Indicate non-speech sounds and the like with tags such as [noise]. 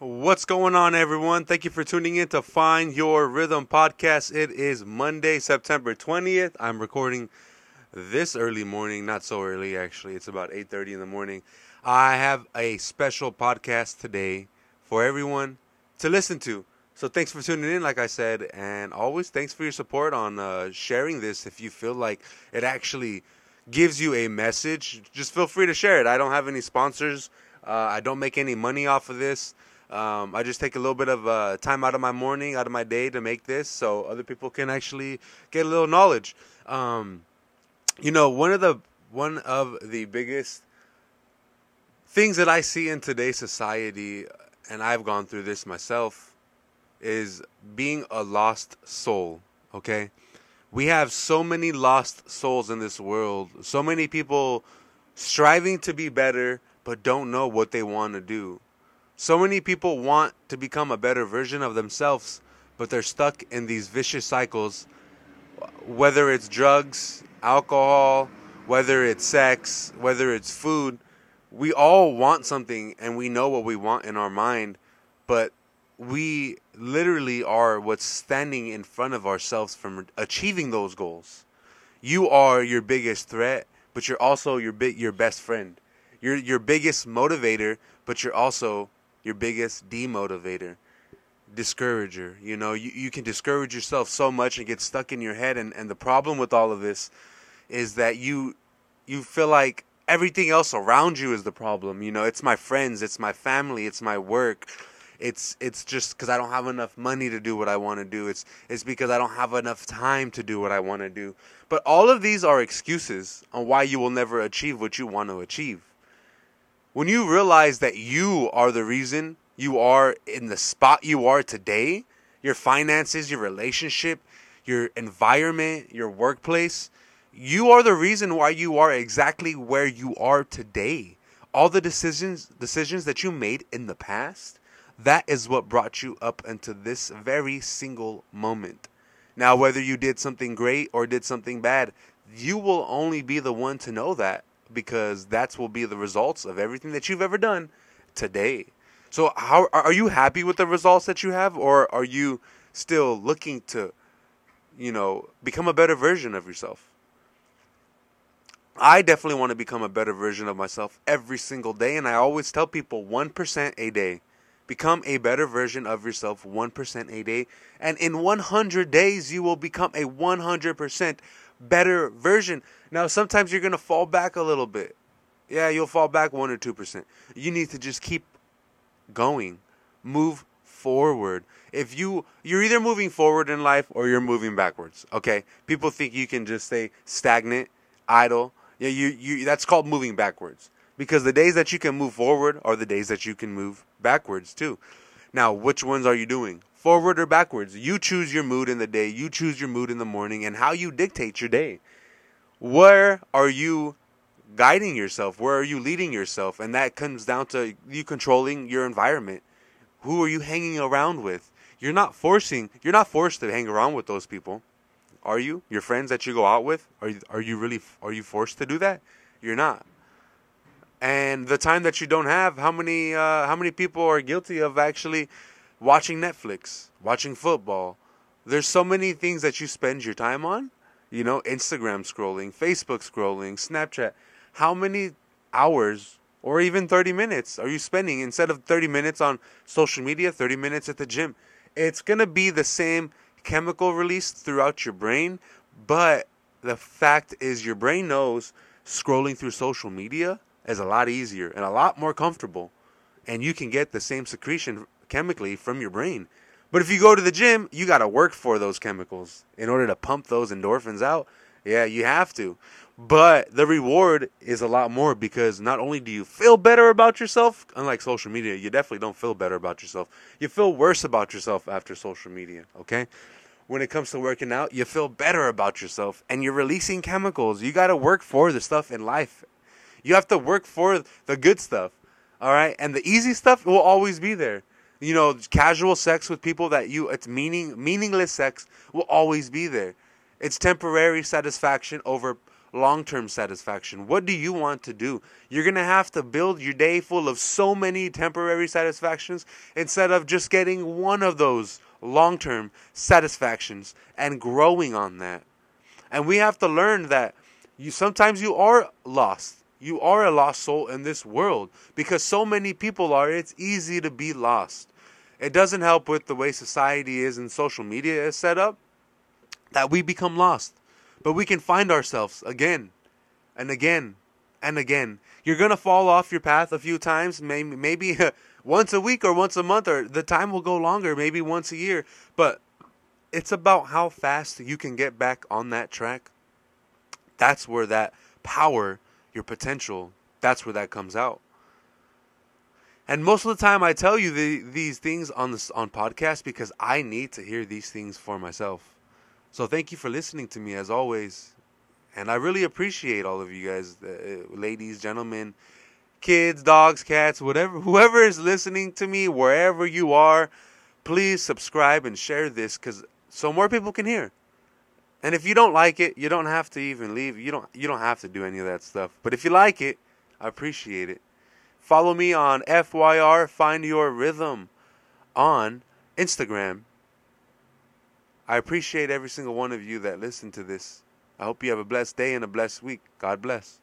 What's going on, everyone? Thank you for tuning in to Find Your Rhythm podcast. It is Monday, September 20th. I'm recording this early morning, not so early actually. It's about 8:30 in the morning. I have a special podcast today for everyone to listen to. So thanks for tuning in, like I said, and always thanks for your support on uh, sharing this. If you feel like it actually gives you a message, just feel free to share it. I don't have any sponsors. Uh, I don't make any money off of this. Um, I just take a little bit of uh, time out of my morning, out of my day to make this, so other people can actually get a little knowledge. Um, you know, one of the one of the biggest things that I see in today's society, and I've gone through this myself, is being a lost soul. Okay, we have so many lost souls in this world. So many people striving to be better, but don't know what they want to do. So many people want to become a better version of themselves, but they're stuck in these vicious cycles, whether it's drugs, alcohol, whether it's sex, whether it's food. We all want something and we know what we want in our mind, but we literally are what's standing in front of ourselves from achieving those goals. You are your biggest threat, but you're also your big your best friend. You're your biggest motivator, but you're also your biggest demotivator, discourager. You know, you, you can discourage yourself so much and get stuck in your head. And, and the problem with all of this is that you you feel like everything else around you is the problem. You know, it's my friends, it's my family, it's my work. It's it's just because I don't have enough money to do what I want to do. It's it's because I don't have enough time to do what I want to do. But all of these are excuses on why you will never achieve what you want to achieve when you realize that you are the reason you are in the spot you are today, your finances, your relationship, your environment, your workplace, you are the reason why you are exactly where you are today. All the decisions decisions that you made in the past, that is what brought you up into this very single moment. Now, whether you did something great or did something bad, you will only be the one to know that because that's will be the results of everything that you've ever done today. So how are you happy with the results that you have or are you still looking to you know become a better version of yourself? I definitely want to become a better version of myself every single day and I always tell people 1% a day. Become a better version of yourself 1% a day and in 100 days you will become a 100% better version. Now, sometimes you're going to fall back a little bit. Yeah, you'll fall back 1 or 2%. You need to just keep going. Move forward. If you you're either moving forward in life or you're moving backwards, okay? People think you can just stay stagnant, idle. Yeah, you you that's called moving backwards. Because the days that you can move forward are the days that you can move backwards too. Now, which ones are you doing? Forward or backwards. You choose your mood in the day, you choose your mood in the morning, and how you dictate your day. Where are you guiding yourself? Where are you leading yourself? And that comes down to you controlling your environment. Who are you hanging around with? You're not forcing, you're not forced to hang around with those people. Are you? Your friends that you go out with? Are you, are you really are you forced to do that? You're not. And the time that you don't have, how many uh, how many people are guilty of actually watching Netflix, watching football. There's so many things that you spend your time on. You know, Instagram scrolling, Facebook scrolling, Snapchat. How many hours or even 30 minutes are you spending instead of 30 minutes on social media, 30 minutes at the gym? It's going to be the same chemical release throughout your brain, but the fact is your brain knows scrolling through social media is a lot easier and a lot more comfortable and you can get the same secretion chemically from your brain. But if you go to the gym, you got to work for those chemicals in order to pump those endorphins out. Yeah, you have to. But the reward is a lot more because not only do you feel better about yourself, unlike social media, you definitely don't feel better about yourself. You feel worse about yourself after social media, okay? When it comes to working out, you feel better about yourself and you're releasing chemicals. You got to work for the stuff in life. You have to work for the good stuff, all right? And the easy stuff will always be there you know, casual sex with people that you it's meaning meaningless sex will always be there. It's temporary satisfaction over long term satisfaction? What do you want to do? You're going to have to build your day full of so many temporary satisfactions instead of just getting one of those long term satisfactions and growing on that. And we have to learn that you sometimes you are lost. You are a lost soul in this world because so many people are. It's easy to be lost. It doesn't help with the way society is and social media is set up that we become lost. But we can find ourselves again and again and again. You're going to fall off your path a few times, maybe maybe [laughs] once a week or once a month or the time will go longer, maybe once a year, but it's about how fast you can get back on that track. That's where that power, your potential, that's where that comes out. And most of the time, I tell you the, these things on this on podcast because I need to hear these things for myself. So thank you for listening to me as always, and I really appreciate all of you guys, uh, ladies, gentlemen, kids, dogs, cats, whatever, whoever is listening to me, wherever you are. Please subscribe and share this because so more people can hear. And if you don't like it, you don't have to even leave. You don't you don't have to do any of that stuff. But if you like it, I appreciate it. Follow me on FYR Find Your Rhythm on Instagram. I appreciate every single one of you that listen to this. I hope you have a blessed day and a blessed week. God bless.